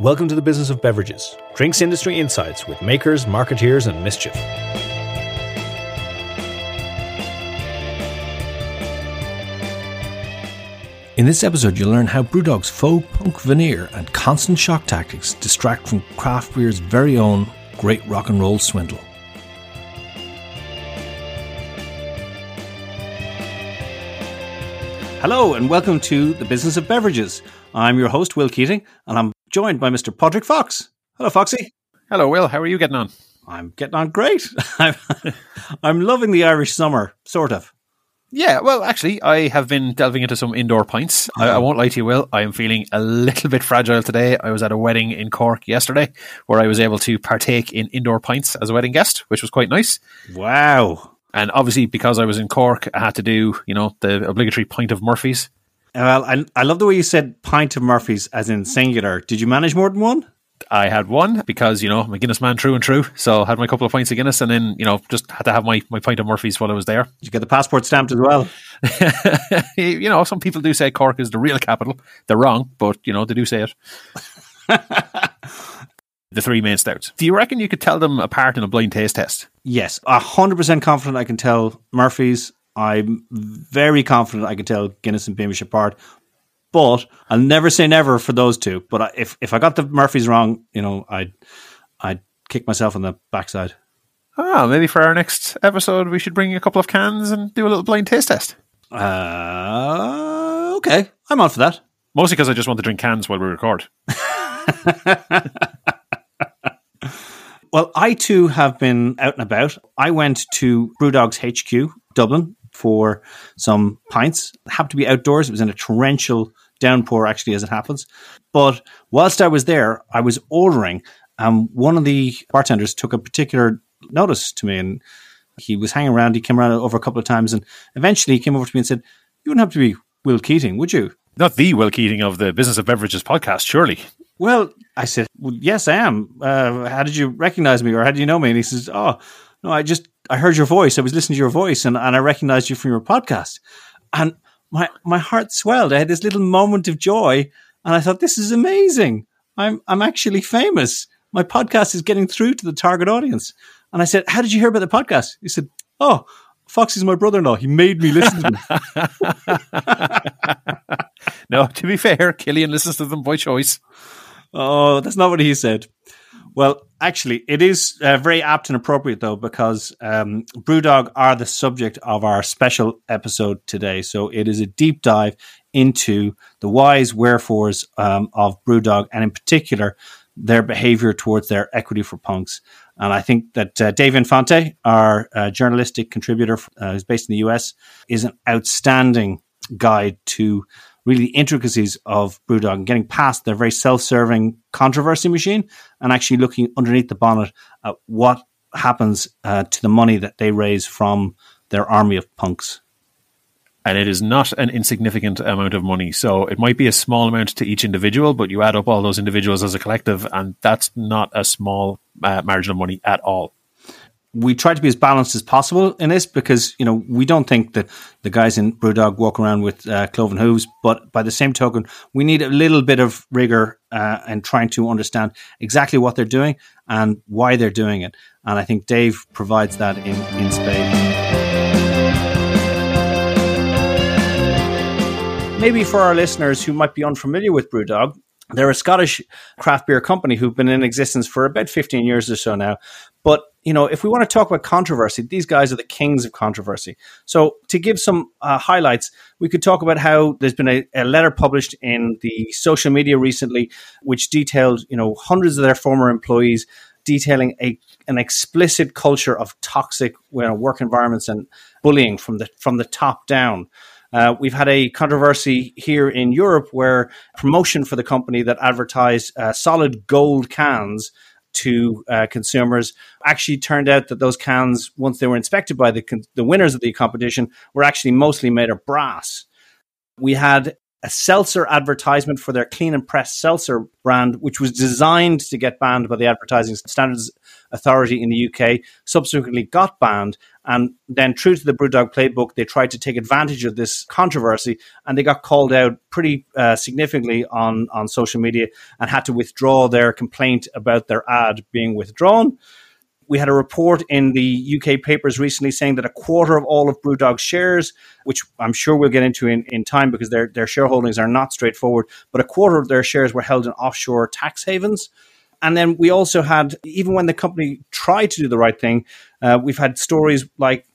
Welcome to the Business of Beverages, drinks industry insights with makers, marketeers, and mischief. In this episode, you'll learn how Brewdog's faux punk veneer and constant shock tactics distract from craft beer's very own great rock and roll swindle. Hello, and welcome to the Business of Beverages. I'm your host, Will Keating, and I'm joined by Mr. Podrick Fox. Hello, Foxy. Hello, Will. How are you getting on? I'm getting on great. I'm, I'm loving the Irish summer, sort of. Yeah, well, actually, I have been delving into some indoor pints. I, I, oh. won't lie to you, Will. I am feeling a little bit fragile today. I was at a wedding in Cork yesterday where I was able to partake in indoor pints as a wedding guest, which was quite nice. Wow. And obviously, because I was in Cork, I had to do, you know, the obligatory pint of Murphy's. Well, I, I love the way you said pint of Murphy's as in singular. Did you manage more than one? I had one because, you know, I'm a Guinness man true and true. So I had my couple of pints of Guinness and then, you know, just had to have my, my pint of Murphy's while I was there. Did you get the passport stamped as well? you know, some people do say Cork is the real capital. They're wrong, but, you know, they do say it. the three main stouts. Do you reckon you could tell them apart in a blind taste test? Yes, hundred percent confident I can tell Murphy's. I'm very confident I can tell Guinness and Beamish apart. But I'll never say never for those two. But if if I got the Murphys wrong, you know, I'd I'd kick myself on the backside. Ah, maybe for our next episode, we should bring a couple of cans and do a little blind taste test. Uh, okay, I'm on for that. Mostly because I just want to drink cans while we record. well, I too have been out and about. I went to Brewdog's HQ, Dublin, for some pints. It happened to be outdoors. It was in a torrential downpour, actually, as it happens. But whilst I was there, I was ordering. Um, one of the bartenders took a particular notice to me, and he was hanging around. He came around over a couple of times, and eventually he came over to me and said, "You wouldn't have to be Will Keating, would you?" Not the Will Keating of the Business of Beverages podcast, surely. Well, I said, well, "Yes, I am." Uh, how did you recognize me, or how do you know me? And he says, "Oh, no, I just I heard your voice. I was listening to your voice, and, and I recognized you from your podcast." And my my heart swelled. I had this little moment of joy, and I thought, "This is amazing! I'm I'm actually famous. My podcast is getting through to the target audience." And I said, "How did you hear about the podcast?" He said, "Oh." Fox is my brother-in-law. He made me listen to them. no, to be fair, Killian listens to them by choice. Oh, that's not what he said. Well, actually, it is uh, very apt and appropriate though, because um, Brewdog are the subject of our special episode today. So it is a deep dive into the whys, wherefores um, of Brewdog, and in particular their behavior towards their equity for punks. And I think that uh, Dave Infante, our uh, journalistic contributor uh, who's based in the US, is an outstanding guide to really intricacies of Brewdog and getting past their very self-serving controversy machine and actually looking underneath the bonnet at what happens uh, to the money that they raise from their army of punks. And it is not an insignificant amount of money. So it might be a small amount to each individual, but you add up all those individuals as a collective, and that's not a small uh, margin of money at all we try to be as balanced as possible in this because you know we don't think that the guys in Brewdog walk around with uh, cloven hooves, but by the same token, we need a little bit of rigor uh, trying to understand exactly what they're doing and why they're doing it. And I think Dave provides that in in. Maybe for our listeners who might be unfamiliar with Brewdog, they're a Scottish craft beer company who've been in existence for about 15 years or so now. But, you know, if we want to talk about controversy, these guys are the kings of controversy. So to give some uh, highlights, we could talk about how there's been a, a, letter published in the social media recently, which detailed, you know, hundreds of their former employees detailing a an explicit culture of toxic you know, work environments and bullying from the from the top down. Uh, we've had a controversy here in Europe where promotion for the company that advertised uh, solid gold cans to uh, consumers actually turned out that those cans, once they were inspected by the, the winners of the competition, were actually mostly made of brass. We had a seltzer advertisement for their clean and press seltzer brand, which was designed to get banned by the Advertising Standards Authority in the UK, subsequently got banned. And then, true to the Brewdog playbook, they tried to take advantage of this controversy and they got called out pretty uh, significantly on, on social media and had to withdraw their complaint about their ad being withdrawn we had a report in the UK papers recently saying that a quarter of all of Brewdog's shares, which I'm sure we'll get into in, in time because their, their shareholdings are not straightforward, but a quarter of their shares were held in offshore tax havens. And then we also had, even when the company tried to do the right thing, uh, we've had stories like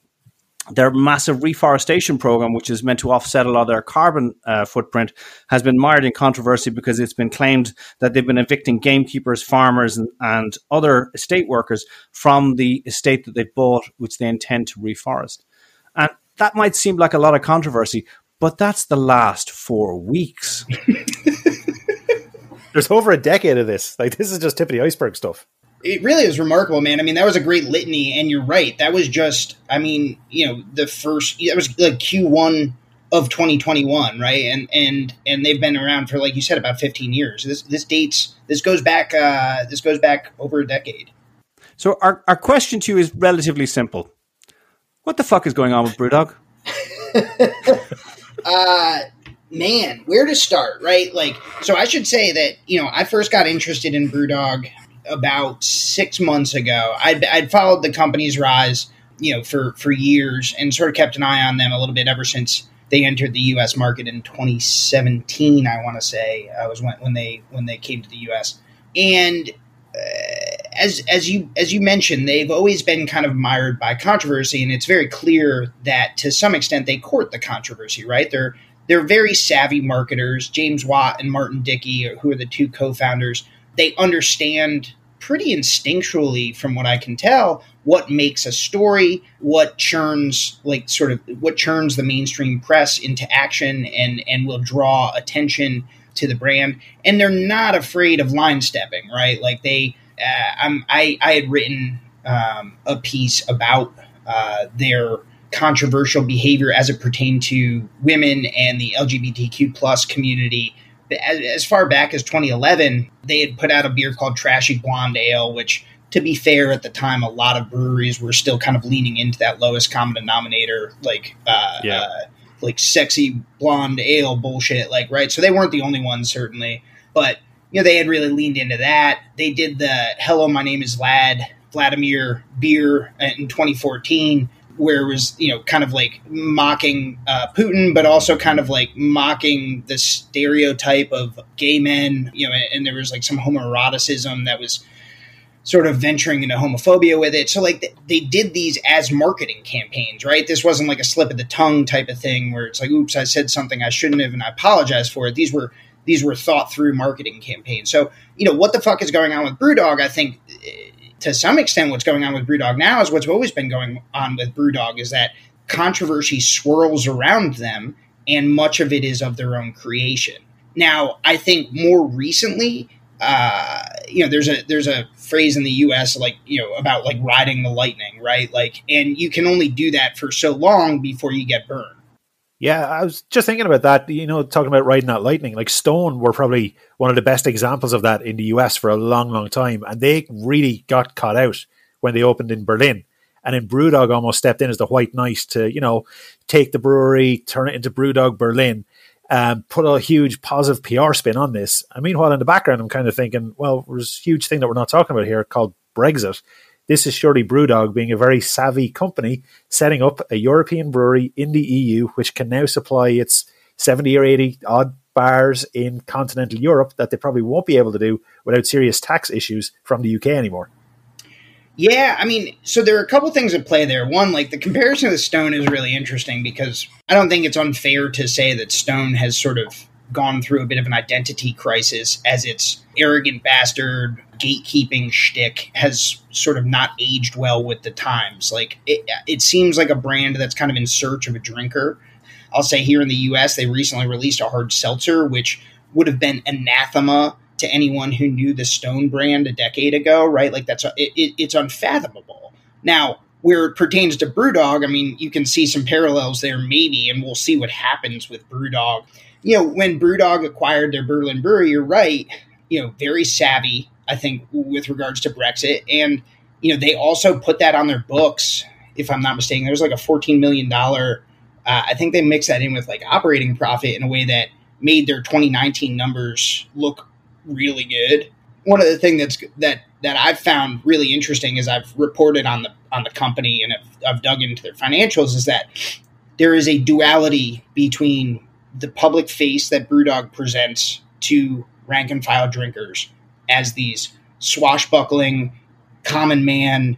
their massive reforestation program, which is meant to offset a lot of their carbon uh, footprint, has been mired in controversy because it's been claimed that they've been evicting gamekeepers, farmers, and, and other estate workers from the estate that they bought, which they intend to reforest. And that might seem like a lot of controversy, but that's the last four weeks. There's over a decade of this. Like this is just tip of the iceberg stuff it really is remarkable, man. I mean, that was a great litany, and you're right. That was just, I mean, you know, the first that was like Q1 of 2021, right? And and and they've been around for, like you said, about 15 years. This this dates this goes back uh, this goes back over a decade. So our our question to you is relatively simple. What the fuck is going on with BrewDog? uh man, where to start, right? Like, so I should say that you know I first got interested in BrewDog about six months ago. I'd, I'd followed the company's rise, you know, for for years and sort of kept an eye on them a little bit ever since they entered the U.S. market in 2017. I want to say uh, was when, when they when they came to the U.S. and uh, as as you as you mentioned, they've always been kind of mired by controversy, and it's very clear that to some extent they court the controversy. Right? They're they're very savvy marketers. James Watt and Martin Dickie, who are the two co-founders, they understand pretty instinctually from what I can tell what makes a story, what churns like sort of what churns the mainstream press into action and and will draw attention to the brand and they're not afraid of line stepping, right? Like they uh, I'm, I I had written um, a piece about uh, their controversial behavior as it pertained to women and the LGBTQ plus community as, as far back as 2011, they had put out a beer called Trashy Blonde Ale, which to be fair, at the time, a lot of breweries were still kind of leaning into that lowest common denominator, like uh, yeah. uh, like sexy blonde ale bullshit, like right. So they weren't the only ones, certainly, but you know they had really leaned into that. They did the "Hello, my name is Vlad" Vladimir beer in 2014, where it was you know kind of like mocking uh, Putin, but also kind of like mocking the stereotype of gay men. You know, and there was like some homoeroticism that was sort of venturing into homophobia with it. So like they did these as marketing campaigns, right? This wasn't like a slip of the tongue type of thing where it's like, oops, I said something I shouldn't have, and I apologize for it. These were these were thought through marketing campaigns. So you know what the fuck is going on with BrewDog? I think to some extent, what's going on with BrewDog now is what's always been going on with BrewDog is that controversy swirls around them, and much of it is of their own creation. Now, I think more recently, uh, you know, there's a there's a phrase in the U.S. like you know about like riding the lightning, right? Like, and you can only do that for so long before you get burned. Yeah, I was just thinking about that. You know, talking about riding that lightning. Like Stone were probably one of the best examples of that in the US for a long, long time, and they really got caught out when they opened in Berlin. And then Brewdog almost stepped in as the white knight to, you know, take the brewery, turn it into Brewdog Berlin, um, put a huge positive PR spin on this. I mean, while in the background, I'm kind of thinking, well, there's a huge thing that we're not talking about here called Brexit this is surely Brewdog being a very savvy company setting up a European brewery in the EU, which can now supply its 70 or 80 odd bars in continental Europe that they probably won't be able to do without serious tax issues from the UK anymore. Yeah, I mean, so there are a couple things at play there. One, like the comparison of Stone is really interesting because I don't think it's unfair to say that Stone has sort of gone through a bit of an identity crisis as its arrogant bastard gatekeeping shtick has sort of not aged well with the times. Like it, it seems like a brand that's kind of in search of a drinker. I'll say here in the U.S. they recently released a hard seltzer, which would have been anathema to anyone who knew the Stone brand a decade ago. Right? Like that's a, it, it's unfathomable. Now where it pertains to BrewDog, I mean, you can see some parallels there, maybe, and we'll see what happens with BrewDog you know, when Brewdog acquired their Berlin brewery, you're right, you know, very savvy, I think, with regards to Brexit. And, you know, they also put that on their books, if I'm not mistaken. There was like a $14 million, uh, I think they mixed that in with like operating profit in a way that made their 2019 numbers look really good. One of the things that's that that I've found really interesting as I've reported on the on the company and I've, I've dug into their financials is that there is a duality between the public face that Brewdog presents to rank and file drinkers as these swashbuckling, common man,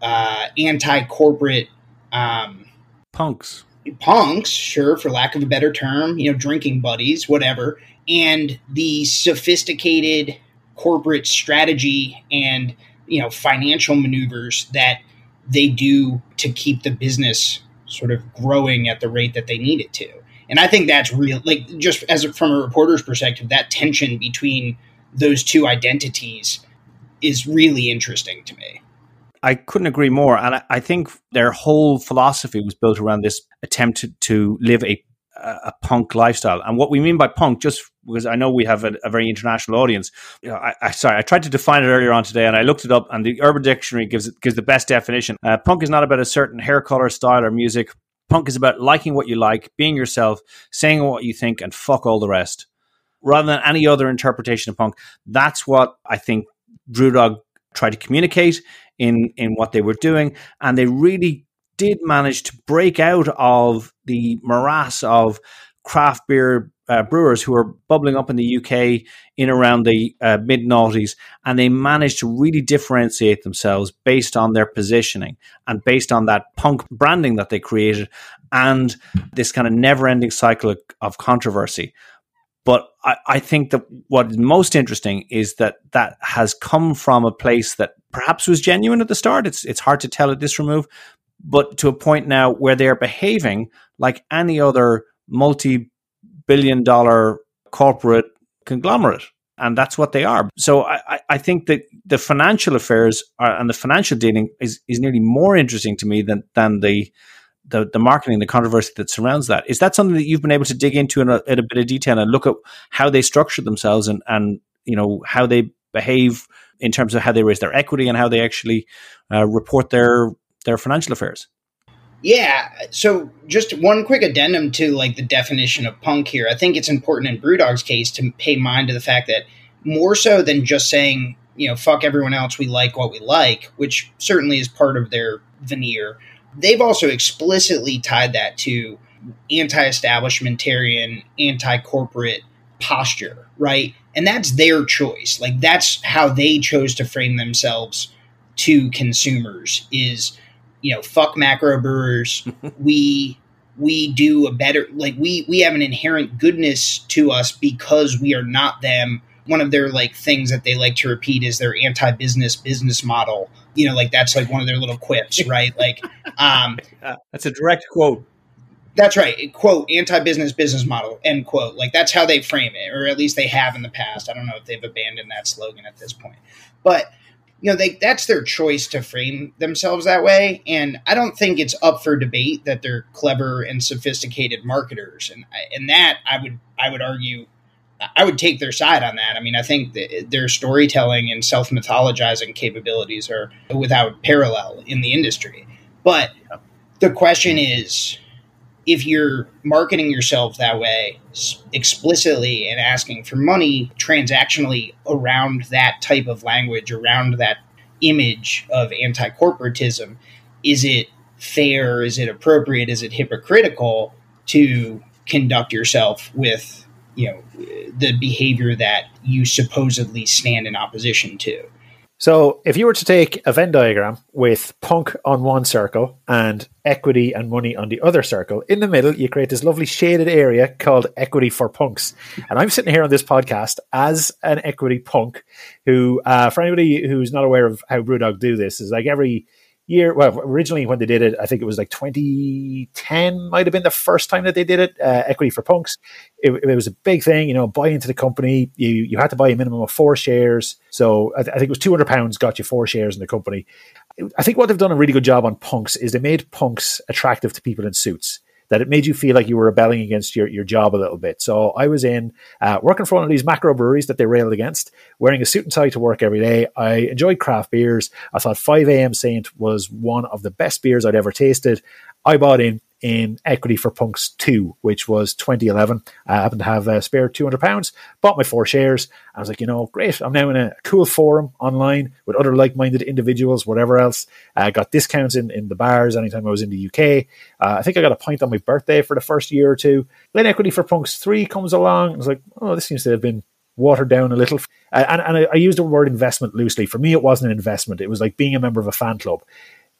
uh, anti corporate um, punks. Punks, sure, for lack of a better term, you know, drinking buddies, whatever. And the sophisticated corporate strategy and, you know, financial maneuvers that they do to keep the business sort of growing at the rate that they need it to. And I think that's real, like just as a, from a reporter's perspective, that tension between those two identities is really interesting to me. I couldn't agree more. And I, I think their whole philosophy was built around this attempt to, to live a, a punk lifestyle. And what we mean by punk, just because I know we have a, a very international audience, you know, I, I, sorry, I tried to define it earlier on today, and I looked it up, and the Urban Dictionary gives gives the best definition. Uh, punk is not about a certain hair color, style, or music. Punk is about liking what you like, being yourself, saying what you think, and fuck all the rest. Rather than any other interpretation of punk, that's what I think Brewdog tried to communicate in in what they were doing, and they really did manage to break out of the morass of craft beer uh, brewers who are bubbling up in the UK in around the uh, mid noughties, and they managed to really differentiate themselves based on their positioning and based on that punk branding that they created, and this kind of never-ending cycle of, of controversy. But I, I, think that what is most interesting is that that has come from a place that perhaps was genuine at the start. It's it's hard to tell at this remove, but to a point now where they are behaving like any other multi billion dollar corporate conglomerate. And that's what they are. So I, I think that the financial affairs are, and the financial dealing is, is nearly more interesting to me than, than the, the, the marketing, the controversy that surrounds that. Is that something that you've been able to dig into in a, in a bit of detail and look at how they structure themselves and, and you know how they behave in terms of how they raise their equity and how they actually uh, report their their financial affairs? Yeah. So just one quick addendum to like the definition of punk here. I think it's important in Brewdog's case to pay mind to the fact that more so than just saying, you know, fuck everyone else, we like what we like, which certainly is part of their veneer. They've also explicitly tied that to anti-establishmentarian, anti-corporate posture, right? And that's their choice. Like that's how they chose to frame themselves to consumers is you know, fuck macro brewers. we we do a better like we we have an inherent goodness to us because we are not them. One of their like things that they like to repeat is their anti-business business model. You know, like that's like one of their little quips, right? Like, um, that's a direct quote. That's right. Quote, anti-business business model, end quote. Like that's how they frame it, or at least they have in the past. I don't know if they've abandoned that slogan at this point. But you know, they that's their choice to frame themselves that way, and I don't think it's up for debate that they're clever and sophisticated marketers, and and that I would I would argue. I would take their side on that. I mean, I think their storytelling and self mythologizing capabilities are without parallel in the industry. But the question is if you're marketing yourself that way explicitly and asking for money transactionally around that type of language, around that image of anti corporatism, is it fair? Is it appropriate? Is it hypocritical to conduct yourself with you know the behavior that you supposedly stand in opposition to? So, if you were to take a Venn diagram with punk on one circle and equity and money on the other circle, in the middle, you create this lovely shaded area called equity for punks. And I'm sitting here on this podcast as an equity punk who, uh, for anybody who's not aware of how Brewdog do this, is like every year. Well, originally when they did it, I think it was like 2010 might have been the first time that they did it. Uh, Equity for Punks. It, it, was a big thing, you know, buy into the company. You you had to buy a minimum of four shares. So I, th- I think it was 200 pounds got you four shares in the company. I think what they've done a really good job on punks is they made punks attractive to people in suits that it made you feel like you were rebelling against your, your job a little bit. So I was in uh, working for one of these macro breweries that they railed against, wearing a suit and tie to work every day. I enjoyed craft beers. I thought 5 a.m. Saint was one of the best beers I'd ever tasted. I bought in in equity for Punks 2, which was 2011. I happened to have a spare 200 pounds, bought my four shares. I was like, you know, great. I'm now in a cool forum online with other like minded individuals, whatever else. I got discounts in, in the bars anytime I was in the UK. Uh, I think I got a pint on my birthday for the first year or two. Then equity for Punks 3 comes along. I was like, oh, this seems to have been watered down a little. Uh, and, and I, I used the word investment loosely. For me, it wasn't an investment. It was like being a member of a fan club.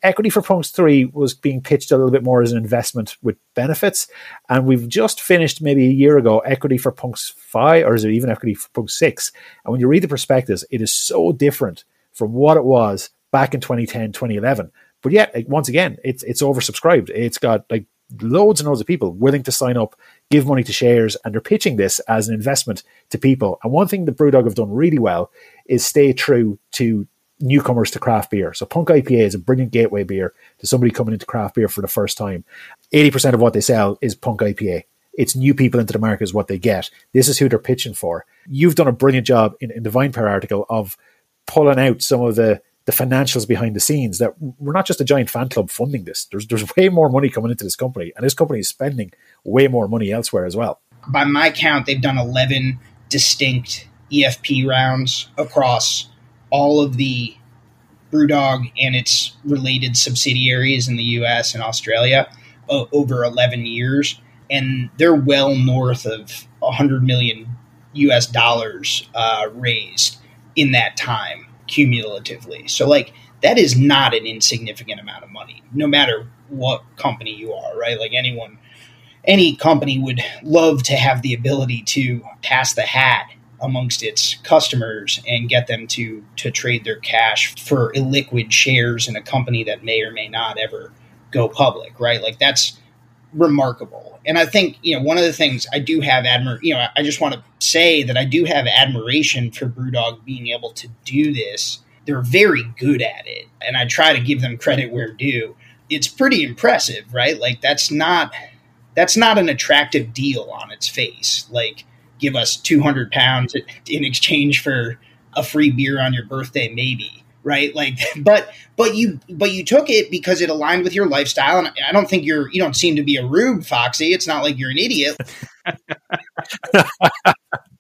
Equity for Punks 3 was being pitched a little bit more as an investment with benefits. And we've just finished maybe a year ago Equity for Punks 5, or is it even Equity for Punks 6? And when you read the prospectus, it is so different from what it was back in 2010, 2011. But yet, once again, it's it's oversubscribed. It's got like loads and loads of people willing to sign up, give money to shares, and they're pitching this as an investment to people. And one thing that Brewdog have done really well is stay true to newcomers to craft beer. So Punk IPA is a brilliant gateway beer to somebody coming into craft beer for the first time. 80% of what they sell is Punk IPA. It's new people into the market is what they get. This is who they're pitching for. You've done a brilliant job in, in the VinePair article of pulling out some of the the financials behind the scenes that we're not just a giant fan club funding this. There's there's way more money coming into this company, and this company is spending way more money elsewhere as well. By my count, they've done 11 distinct EFP rounds across all of the Brewdog and its related subsidiaries in the U.S. and Australia uh, over 11 years, and they're well north of 100 million U.S. dollars uh, raised in that time cumulatively. So, like, that is not an insignificant amount of money, no matter what company you are, right? Like, anyone, any company would love to have the ability to pass the hat amongst its customers and get them to to trade their cash for illiquid shares in a company that may or may not ever go public, right? Like that's remarkable. And I think, you know, one of the things I do have admir you know, I just want to say that I do have admiration for Brewdog being able to do this. They're very good at it, and I try to give them credit where due. It's pretty impressive, right? Like that's not that's not an attractive deal on its face. Like give us 200 pounds in exchange for a free beer on your birthday maybe right like but but you but you took it because it aligned with your lifestyle and i don't think you're you don't seem to be a rube foxy it's not like you're an idiot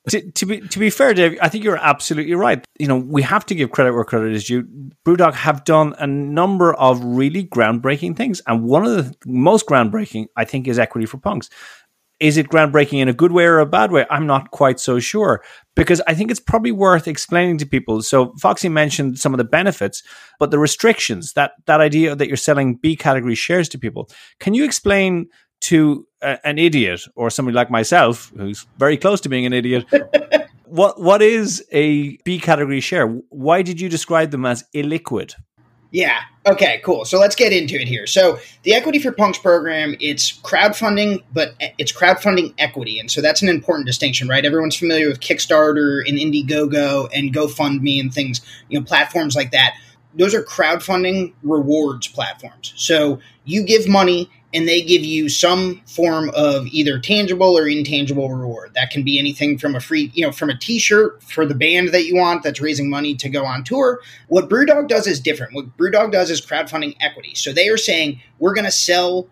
to, to, be to be fair, Dave, I think you're absolutely right. You know, we have to give credit where credit is due. Brewdog have done a number of really groundbreaking things, and one of the most groundbreaking, I think, is Equity for Punks. Is it groundbreaking in a good way or a bad way? I'm not quite so sure because I think it's probably worth explaining to people. So Foxy mentioned some of the benefits, but the restrictions, that that idea that you're selling B category shares to people. Can you explain to a, an idiot or somebody like myself who's very close to being an idiot what what is a B category share? Why did you describe them as illiquid? Yeah. Okay, cool. So let's get into it here. So the Equity for Punks program, it's crowdfunding, but it's crowdfunding equity. And so that's an important distinction, right? Everyone's familiar with Kickstarter and Indiegogo and GoFundMe and things, you know, platforms like that. Those are crowdfunding rewards platforms. So you give money and they give you some form of either tangible or intangible reward. That can be anything from a free, you know, from a t-shirt for the band that you want that's raising money to go on tour. What Brewdog does is different. What Brewdog does is crowdfunding equity. So they are saying we're going to sell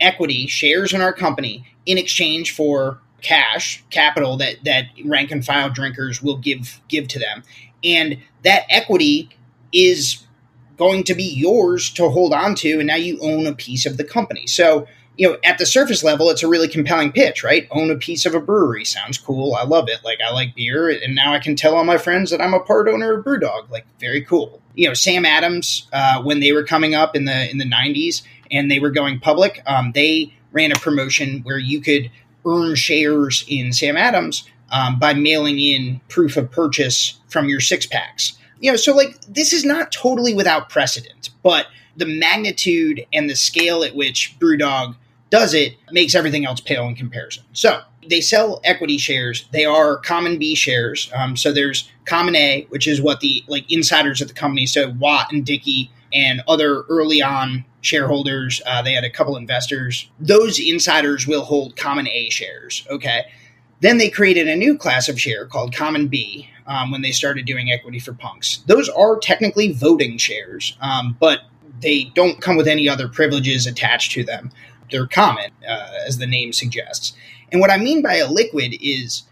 equity shares in our company in exchange for cash capital that that rank and file drinkers will give give to them and that equity is going to be yours to hold on to, and now you own a piece of the company. So, you know, at the surface level, it's a really compelling pitch, right? Own a piece of a brewery sounds cool. I love it. Like I like beer, and now I can tell all my friends that I'm a part owner of BrewDog. Like very cool. You know, Sam Adams, uh, when they were coming up in the in the '90s and they were going public, um, they ran a promotion where you could earn shares in Sam Adams um, by mailing in proof of purchase from your six packs you know, so like this is not totally without precedent, but the magnitude and the scale at which Brewdog does it makes everything else pale in comparison. So they sell equity shares. They are common B shares. Um, so there's common A, which is what the like insiders at the company, so Watt and Dickie, and other early on shareholders. Uh, they had a couple investors. Those insiders will hold common A shares. Okay. Then they created a new class of share called Common B um, when they started doing equity for punks. Those are technically voting shares, um, but they don't come with any other privileges attached to them. They're common, uh, as the name suggests. And what I mean by a liquid is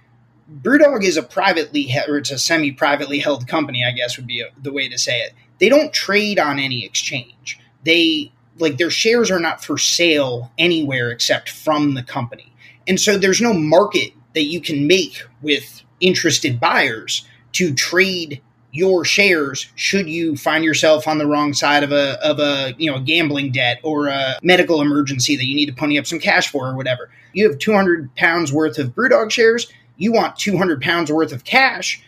Brewdog is a privately or it's a semi-privately held company, I guess would be a, the way to say it. They don't trade on any exchange. They like their shares are not for sale anywhere except from the company. And so there's no market that you can make with interested buyers to trade your shares should you find yourself on the wrong side of a of a you know gambling debt or a medical emergency that you need to pony up some cash for or whatever. You have 200 pounds worth of BrewDog shares. You want 200 pounds worth of cash,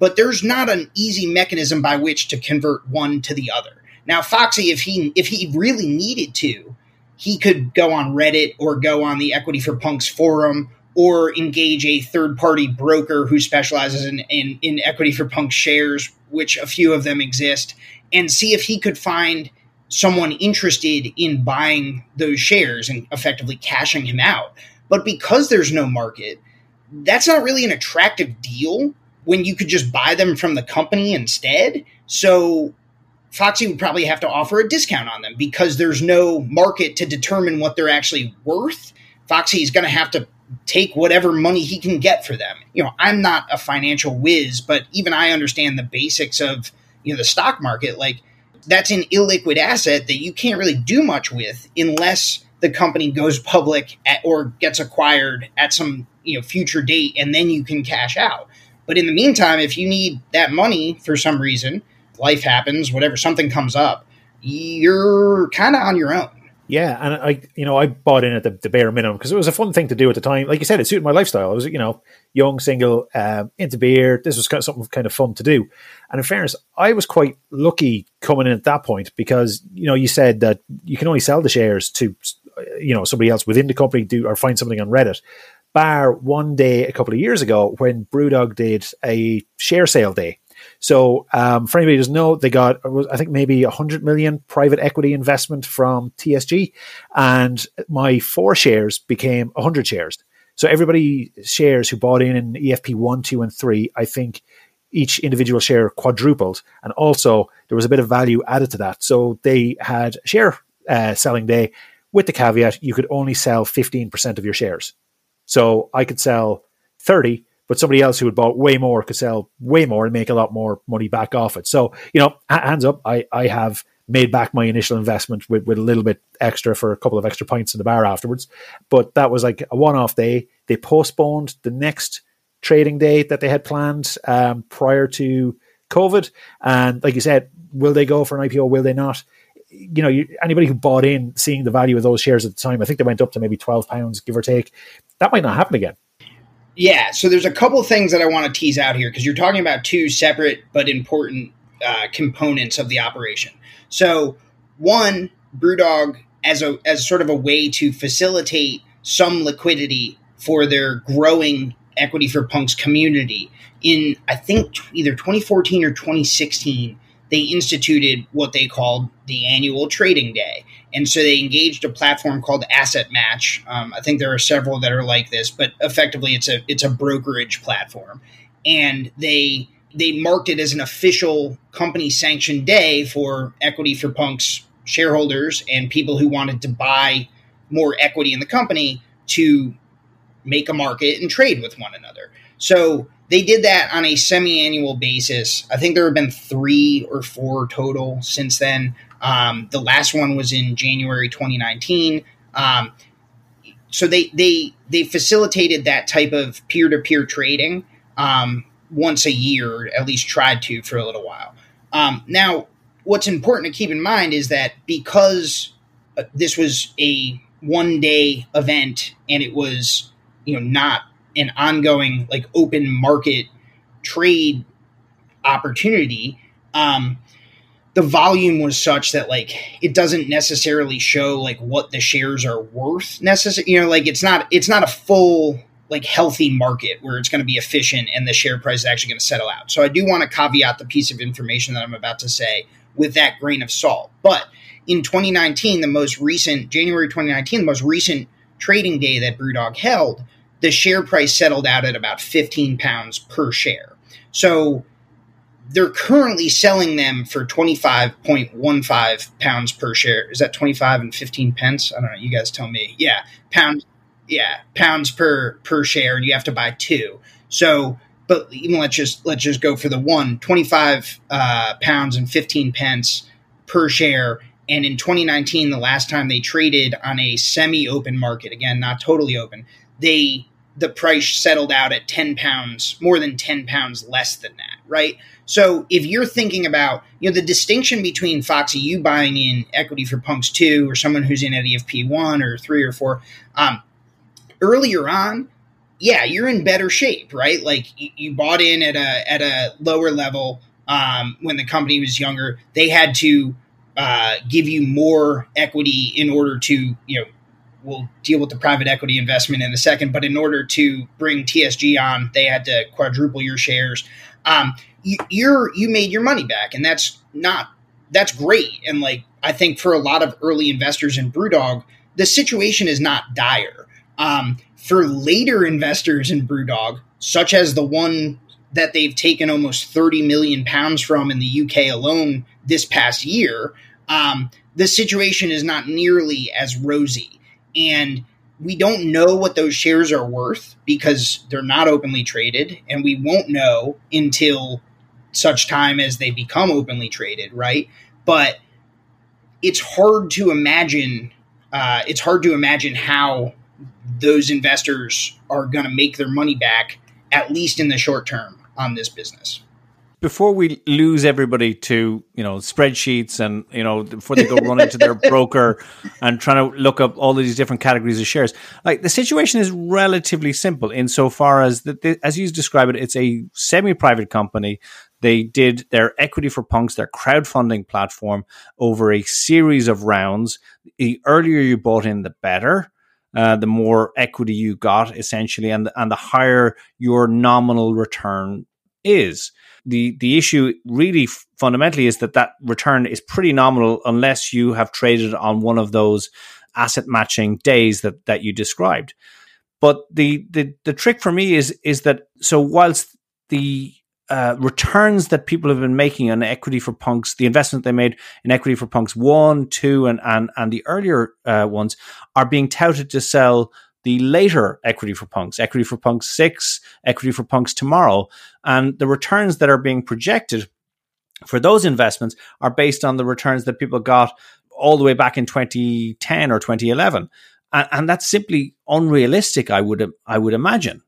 but there's not an easy mechanism by which to convert one to the other. Now, Foxy, if he if he really needed to, he could go on Reddit or go on the Equity for Punks forum or engage a third party broker who specializes in, in, in equity for punk shares, which a few of them exist, and see if he could find someone interested in buying those shares and effectively cashing him out. But because there's no market, that's not really an attractive deal when you could just buy them from the company instead. So Foxy would probably have to offer a discount on them because there's no market to determine what they're actually worth. Foxy is going to have to take whatever money he can get for them. You know, I'm not a financial whiz, but even I understand the basics of, you know, the stock market. Like that's an illiquid asset that you can't really do much with unless the company goes public at, or gets acquired at some, you know, future date and then you can cash out. But in the meantime, if you need that money for some reason, life happens, whatever, something comes up, you're kind of on your own. Yeah, and I, you know, I bought in at the, the bare minimum because it was a fun thing to do at the time. Like you said, it suited my lifestyle. I was, you know, young, single, um, into beer. This was kind of something kind of fun to do. And in fairness, I was quite lucky coming in at that point because, you know, you said that you can only sell the shares to, you know, somebody else within the company do or find something on Reddit. Bar one day a couple of years ago when Brewdog did a share sale day so um, for anybody who doesn't know, they got I think maybe a hundred million private equity investment from TSG, and my four shares became hundred shares. So everybody shares who bought in in EFP one, two, and three, I think each individual share quadrupled, and also there was a bit of value added to that. So they had share uh, selling day with the caveat you could only sell fifteen percent of your shares. So I could sell thirty but somebody else who had bought way more could sell way more and make a lot more money back off it. So, you know, hands up, I, I have made back my initial investment with, with a little bit extra for a couple of extra pints in the bar afterwards. But that was like a one off day. They postponed the next trading day that they had planned um, prior to COVID. And like you said, will they go for an IPO? Will they not? You know, you, anybody who bought in, seeing the value of those shares at the time, I think they went up to maybe twelve pounds, give or take. That might not happen again. Yeah, so there's a couple things that I want to tease out here because you're talking about two separate but important uh, components of the operation. So, one, BrewDog as a as sort of a way to facilitate some liquidity for their growing equity for punks community. In I think either 2014 or 2016, they instituted what they called the annual trading day. And so they engaged a platform called Asset Match. Um, I think there are several that are like this, but effectively it's a it's a brokerage platform. And they they marked it as an official company sanctioned day for Equity for Punks shareholders and people who wanted to buy more equity in the company to make a market and trade with one another. So they did that on a semi-annual basis. I think there have been three or four total since then. Um, the last one was in January 2019. Um, so they they they facilitated that type of peer-to-peer trading um, once a year, at least tried to for a little while. Um, now, what's important to keep in mind is that because uh, this was a one-day event and it was you know not an ongoing like open market trade opportunity um, the volume was such that like it doesn't necessarily show like what the shares are worth necessarily you know like it's not it's not a full like healthy market where it's going to be efficient and the share price is actually going to settle out so i do want to caveat the piece of information that i'm about to say with that grain of salt. But in 2019, the most recent January 2019, the most recent trading day that BrewDog held, the share price settled out at about 15 pounds per share. So they're currently selling them for 25.15 pounds per share. Is that 25 and 15 pence? I don't know. You guys tell me. Yeah, pounds. Yeah, pounds per per share, and you have to buy two. So, but even let's just let's just go for the one 25 uh, pounds and 15 pence per share. And in 2019, the last time they traded on a semi-open market, again not totally open, they the price settled out at 10 pounds, more than 10 pounds less than that, right? So if you're thinking about, you know, the distinction between Foxy, you buying in equity for Punks 2 or someone who's in EFP 1 or 3 or 4, um, earlier on, yeah, you're in better shape, right? Like you bought in at a, at a lower level um, when the company was younger. They had to uh, give you more equity in order to, you know, we'll deal with the private equity investment in a second. But in order to bring TSG on, they had to quadruple your shares. Um, you, you're you made your money back, and that's not that's great. And like I think for a lot of early investors in BrewDog, the situation is not dire. Um, for later investors in BrewDog, such as the one that they've taken almost 30 million pounds from in the UK alone this past year, um, the situation is not nearly as rosy and we don't know what those shares are worth because they're not openly traded and we won't know until such time as they become openly traded right? But it's hard to imagine uh, it's hard to imagine how those investors are going to make their money back at least in the short term on this business. Before we lose everybody to you know spreadsheets and you know before they go run into their broker and trying to look up all these different categories of shares like the situation is relatively simple insofar as that as you describe it it's a semi-private company they did their equity for punks their crowdfunding platform over a series of rounds. The earlier you bought in the better. Uh, the more equity you got essentially and and the higher your nominal return is. The the issue really fundamentally is that that return is pretty nominal unless you have traded on one of those asset matching days that that you described. But the the the trick for me is is that so whilst the uh, returns that people have been making on equity for punks, the investment they made in equity for punks one, two, and and and the earlier uh, ones are being touted to sell the later equity for punks, equity for punks six, equity for punks tomorrow. And the returns that are being projected for those investments are based on the returns that people got all the way back in 2010 or 2011. And, and that's simply unrealistic, I would, I would imagine.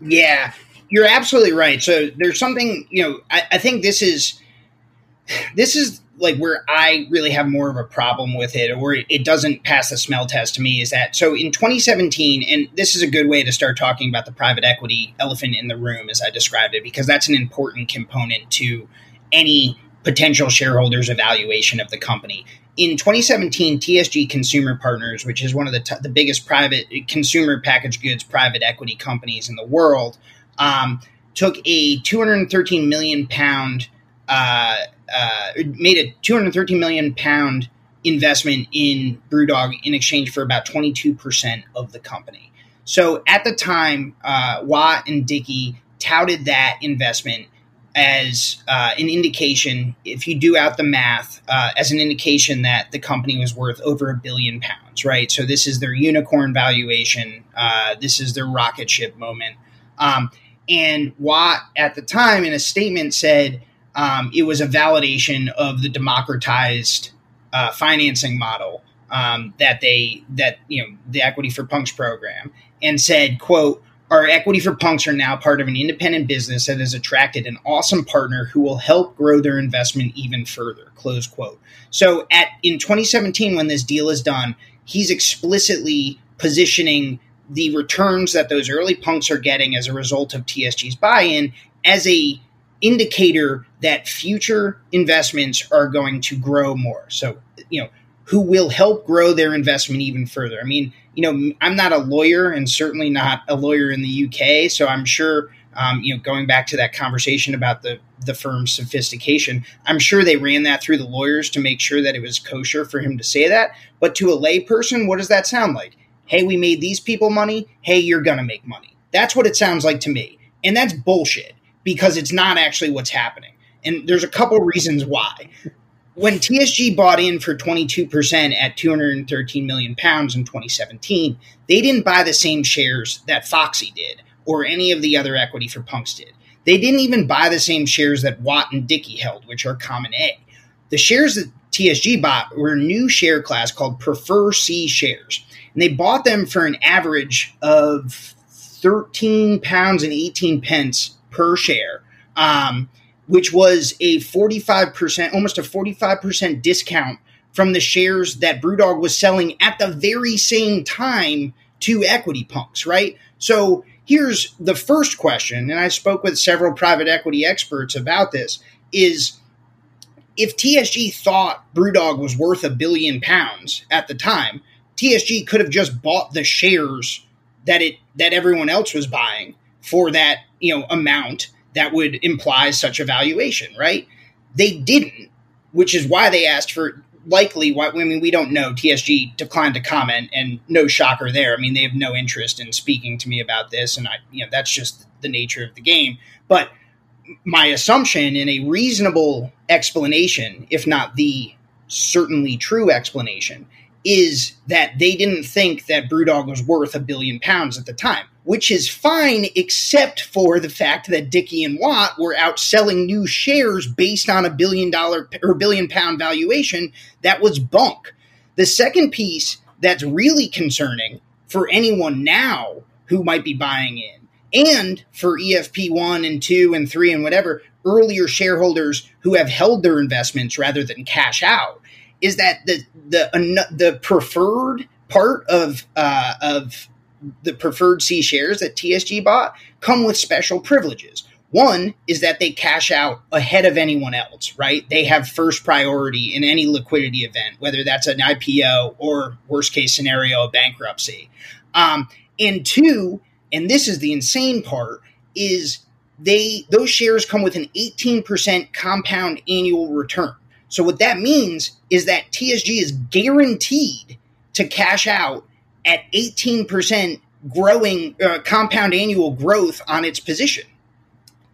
Yeah, you're absolutely right. So there's something, you know, I, I think this is, this is like where I really have more of a problem with it, or it doesn't pass the smell test to me, is that so in 2017, and this is a good way to start talking about the private equity elephant in the room, as I described it, because that's an important component to any potential shareholders' evaluation of the company. In 2017, TSG Consumer Partners, which is one of the, t- the biggest private consumer packaged goods private equity companies in the world, um, took a 213 million pound uh, uh, made a 230 million pound investment in BrewDog in exchange for about 22% of the company. So at the time, uh, Watt and Dickie touted that investment as uh, an indication, if you do out the math, uh, as an indication that the company was worth over a billion pounds, right? So this is their unicorn valuation. Uh, this is their rocket ship moment. Um, and Watt at the time in a statement said, um, it was a validation of the democratized uh, financing model um, that they that you know the equity for punks program and said quote our equity for punks are now part of an independent business that has attracted an awesome partner who will help grow their investment even further close quote. So at in 2017 when this deal is done he's explicitly positioning the returns that those early punks are getting as a result of tsg's buy-in as a indicator that future investments are going to grow more. So, you know, who will help grow their investment even further. I mean, you know, I'm not a lawyer and certainly not a lawyer in the UK, so I'm sure Um, you know, going back to that conversation about the the firm's sophistication, I'm sure they ran that through the lawyers to make sure that it was kosher for him to say that. But to a layperson, what does that sound like? Hey, we made these people money. Hey, you're gonna make money. That's what it sounds like to me, and that's bullshit because it's not actually what's happening. And there's a couple reasons why when TSG bought in for 22% at 213 million pounds in 2017, they didn't buy the same shares that Foxy did or any of the other equity for punks did. They didn't even buy the same shares that Watt and Dickie held, which are common A. The shares that TSG bought were a new share class called Prefer C shares. And they bought them for an average of 13 pounds and 18 pence per share. Um, which was a 45%, almost a 45% discount from the shares that Brewdog was selling at the very same time to equity punks, right? So here's the first question, and I spoke with several private equity experts about this, is if TSG thought Brewdog was worth a billion pounds at the time, TSG could have just bought the shares that it that everyone else was buying for that, you know, amount that would imply such a valuation, right? They didn't, which is why they asked for likely why I mean we don't know. TSG declined to comment and no shocker there. I mean, they have no interest in speaking to me about this and I you know, that's just the nature of the game. But my assumption in a reasonable explanation, if not the certainly true explanation, is that they didn't think that Brewdog was worth a billion pounds at the time which is fine, except for the fact that Dickie and Watt were out selling new shares based on a billion dollar or billion pound valuation that was bunk. The second piece that's really concerning for anyone now who might be buying in, and for EFP 1 and 2 and 3 and whatever, earlier shareholders who have held their investments rather than cash out, is that the the the preferred part of uh, of the preferred C shares that TSG bought come with special privileges. One is that they cash out ahead of anyone else, right? They have first priority in any liquidity event, whether that's an IPO or worst case scenario, a bankruptcy. Um, and two, and this is the insane part, is they those shares come with an 18% compound annual return. So what that means is that TSG is guaranteed to cash out at 18% growing uh, compound annual growth on its position.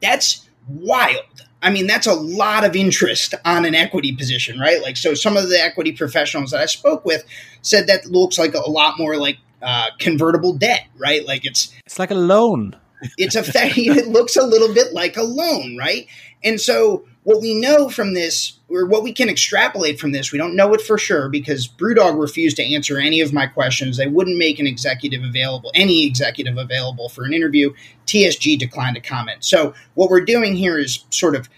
That's wild. I mean, that's a lot of interest on an equity position, right? Like, so some of the equity professionals that I spoke with said that looks like a lot more like uh, convertible debt, right? Like it's it's like a loan. It's a it looks a little bit like a loan, right? And so what we know from this, or what we can extrapolate from this, we don't know it for sure because Brewdog refused to answer any of my questions. They wouldn't make an executive available, any executive available for an interview. TSG declined to comment. So what we're doing here is sort of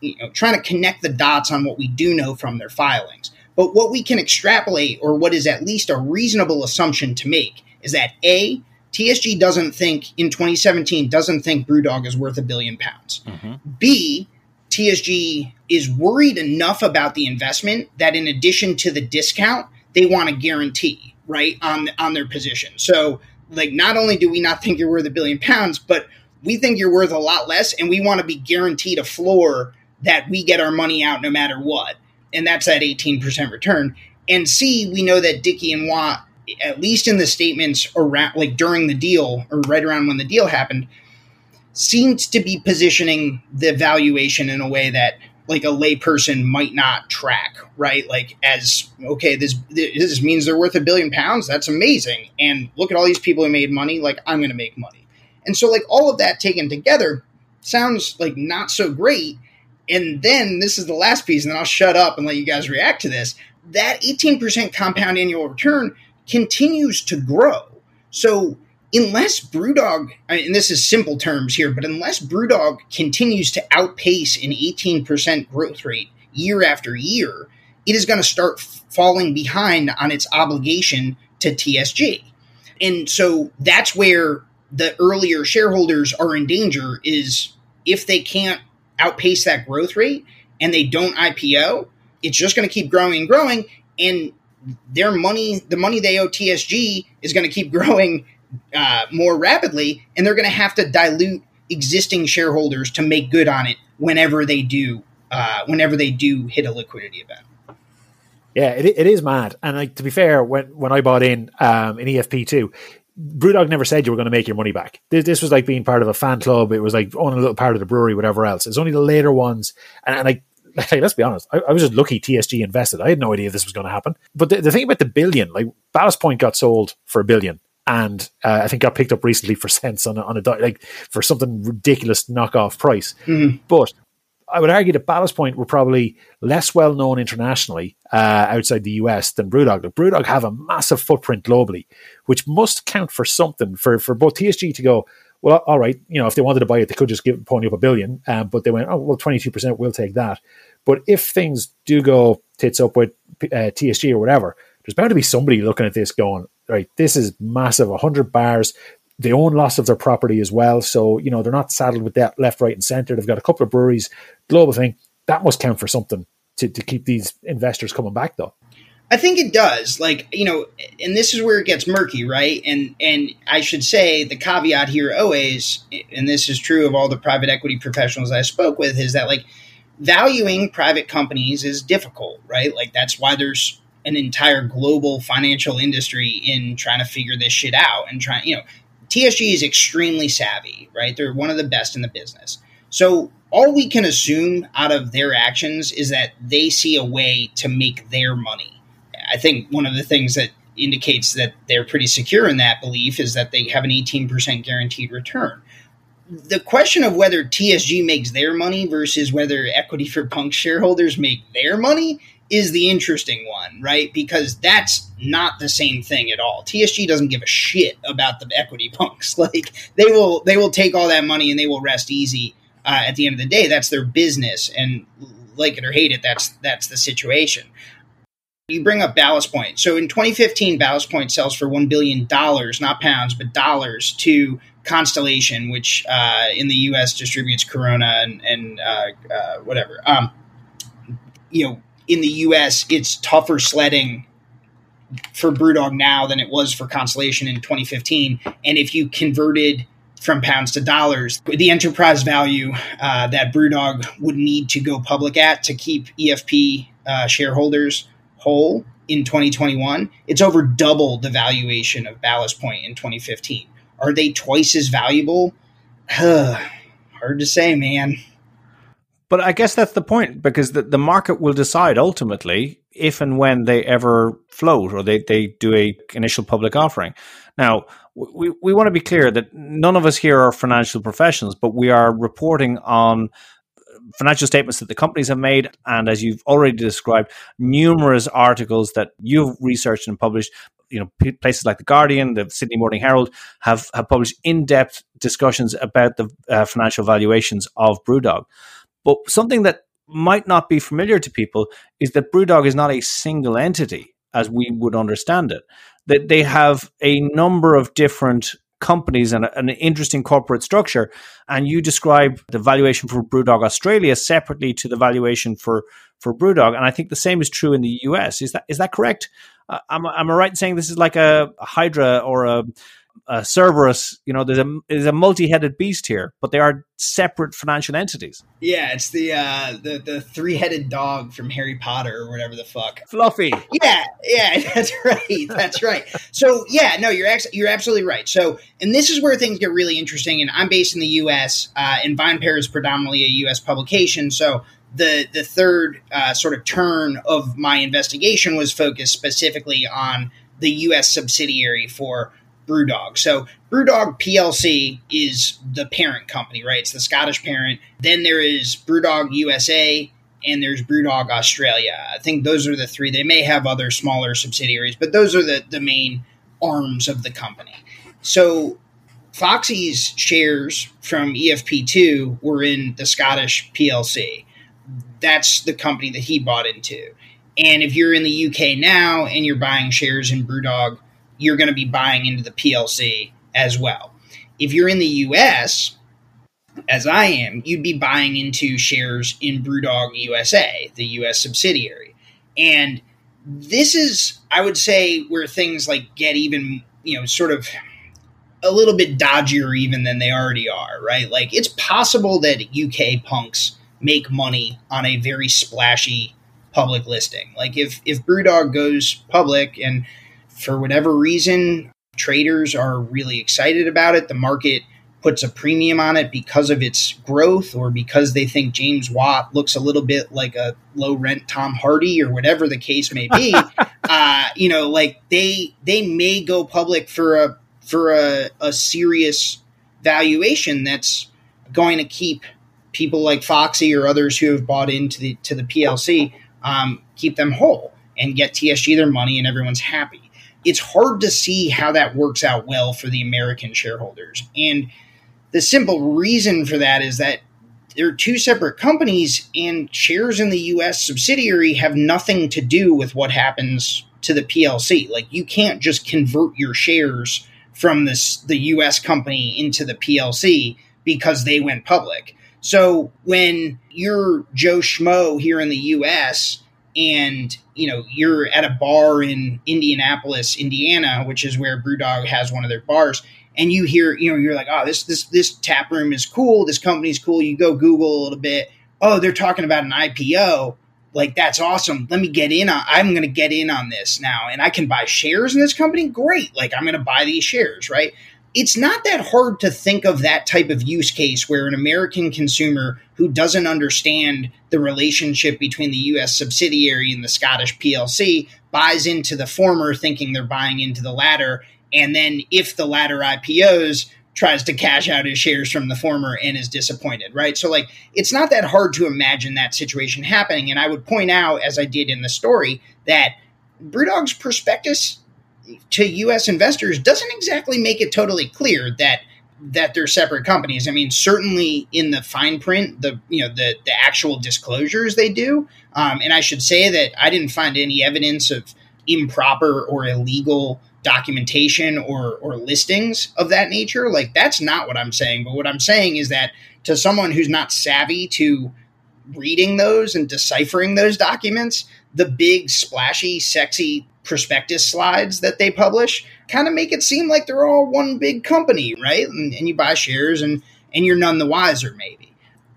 you know, trying to connect the dots on what we do know from their filings. But what we can extrapolate, or what is at least a reasonable assumption to make, is that A, TSG doesn't think in 2017 doesn't think Brewdog is worth a billion pounds. Mm-hmm. B, TSG is worried enough about the investment that in addition to the discount, they want a guarantee, right, on on their position. So, like, not only do we not think you're worth a billion pounds, but we think you're worth a lot less, and we want to be guaranteed a floor that we get our money out no matter what, and that's that 18% return. And C, we know that Dickie and Watt, at least in the statements around, like during the deal or right around when the deal happened, seems to be positioning the valuation in a way that like a layperson might not track, right? Like as okay, this this means they're worth a billion pounds. That's amazing. And look at all these people who made money. Like I'm going to make money. And so like all of that taken together sounds like not so great. And then this is the last piece, and then I'll shut up and let you guys react to this. That 18% compound annual return continues to grow. So unless Brewdog, and this is simple terms here, but unless Brewdog continues to outpace an 18% growth rate year after year, it is going to start falling behind on its obligation to TSG. And so that's where the earlier shareholders are in danger is if they can't outpace that growth rate and they don't IPO, it's just going to keep growing and growing and their money, the money they owe TSG is going to keep growing uh, more rapidly, and they're going to have to dilute existing shareholders to make good on it whenever they do uh, whenever they do hit a liquidity event. Yeah, it, it is mad. And like to be fair, when when I bought in um, in EFP two, Brewdog never said you were going to make your money back. This, this, was like being part of a fan club. It was like owning a little part of the brewery, whatever else. It's only the later ones, and, and like, like, let's be honest, I, I, was just lucky TSG invested. I had no idea this was going to happen. But the, the thing about the billion, like Ballast Point got sold for a billion, and uh, I think got picked up recently for cents on a, on a like for something ridiculous knockoff price. Mm-hmm. But I would argue that Ballast Point were probably less well known internationally uh, outside the US than Brewdog. But Brewdog have a massive footprint globally, which must count for something for, for both TSG to go, well, all right, you know, if they wanted to buy it, they could just give pony up a billion. Um, but they went, oh, well, 22%, we'll take that. But if things do go tits up with uh, TSG or whatever, there's bound to be somebody looking at this going, right, this is massive, 100 bars they own lots of their property as well. So, you know, they're not saddled with that left, right, and center. They've got a couple of breweries, global thing. That must count for something to, to keep these investors coming back, though. I think it does. Like, you know, and this is where it gets murky, right? And and I should say the caveat here always, and this is true of all the private equity professionals I spoke with, is that like valuing private companies is difficult, right? Like that's why there's an entire global financial industry in trying to figure this shit out and trying, you know, TSG is extremely savvy, right? They're one of the best in the business. So all we can assume out of their actions is that they see a way to make their money. I think one of the things that indicates that they're pretty secure in that belief is that they have an 18% guaranteed return. The question of whether TSG makes their money versus whether Equity for Punk shareholders make their money is the interesting one, right? Because that's not the same thing at all. TSG doesn't give a shit about the equity punks. Like they will they will take all that money and they will rest easy. Uh, at the end of the day, that's their business, and like it or hate it, that's that's the situation. You bring up Ballast Point. So in 2015, Ballast Point sells for one billion dollars, not pounds, but dollars to Constellation, which uh, in the U.S. distributes Corona and, and uh, uh, whatever. Um, you know, in the US, it's tougher sledding for Brewdog now than it was for Constellation in 2015. And if you converted from pounds to dollars, the enterprise value uh, that Brewdog would need to go public at to keep EFP uh, shareholders whole in 2021, it's over double the valuation of Ballast Point in 2015. Are they twice as valuable? Hard to say, man. But I guess that's the point because the, the market will decide ultimately if and when they ever float or they, they do a initial public offering. Now, we, we want to be clear that none of us here are financial professionals, but we are reporting on financial statements that the companies have made. And as you've already described, numerous articles that you've researched and published you know places like the Guardian, the Sydney Morning Herald have have published in depth discussions about the uh, financial valuations of BrewDog. But something that might not be familiar to people is that Brewdog is not a single entity as we would understand it. That they have a number of different companies and an interesting corporate structure. And you describe the valuation for Brewdog Australia separately to the valuation for for Brewdog, and I think the same is true in the US. Is that is that correct? Uh, am, am I right in saying this is like a, a Hydra or a uh, Cerberus, you know, there's a there's a multi-headed beast here, but they are separate financial entities. Yeah, it's the uh, the the three-headed dog from Harry Potter or whatever the fuck. Fluffy. Yeah, yeah, that's right. That's right. So yeah, no, you're ex- you're absolutely right. So, and this is where things get really interesting. And I'm based in the U.S. Uh, and VinePair is predominantly a U.S. publication, so the the third uh, sort of turn of my investigation was focused specifically on the U.S. subsidiary for Brewdog. So Brewdog PLC is the parent company, right? It's the Scottish parent. Then there is Brewdog USA and there's Brewdog Australia. I think those are the three. They may have other smaller subsidiaries, but those are the, the main arms of the company. So Foxy's shares from EFP2 were in the Scottish PLC. That's the company that he bought into. And if you're in the UK now and you're buying shares in Brewdog you're going to be buying into the PLC as well. If you're in the US, as I am, you'd be buying into shares in Brewdog USA, the US subsidiary. And this is, I would say, where things like get even, you know, sort of a little bit dodgier even than they already are, right? Like it's possible that UK punks make money on a very splashy public listing. Like if if BrewDog goes public and for whatever reason traders are really excited about it, the market puts a premium on it because of its growth or because they think James Watt looks a little bit like a low rent Tom Hardy or whatever the case may be, uh, you know, like they they may go public for a for a, a serious valuation that's going to keep people like Foxy or others who have bought into the to the PLC um, keep them whole and get TSG their money and everyone's happy. It's hard to see how that works out well for the American shareholders. And the simple reason for that is that they're two separate companies and shares in the US subsidiary have nothing to do with what happens to the PLC. Like you can't just convert your shares from this the US company into the PLC because they went public. So when you're Joe Schmo here in the US and you know you're at a bar in Indianapolis, Indiana, which is where BrewDog has one of their bars, and you hear, you know, you're like, oh, this this this tap room is cool, this company's cool. You go Google a little bit. Oh, they're talking about an IPO. Like that's awesome. Let me get in on. I'm going to get in on this now, and I can buy shares in this company. Great. Like I'm going to buy these shares, right? It's not that hard to think of that type of use case where an American consumer who doesn't understand the relationship between the US subsidiary and the Scottish PLC buys into the former thinking they're buying into the latter and then if the latter IPOs, tries to cash out his shares from the former and is disappointed, right? So, like, it's not that hard to imagine that situation happening. And I would point out, as I did in the story, that Brewdog's prospectus to U.S. investors doesn't exactly make it totally clear that that they're separate companies. I mean, certainly in the fine print, the you know the the actual disclosures they do, um, and I should say that I didn't find any evidence of improper or illegal documentation or or listings of that nature like that's not what i'm saying but what i'm saying is that to someone who's not savvy to reading those and deciphering those documents the big splashy sexy prospectus slides that they publish kind of make it seem like they're all one big company right and, and you buy shares and and you're none the wiser maybe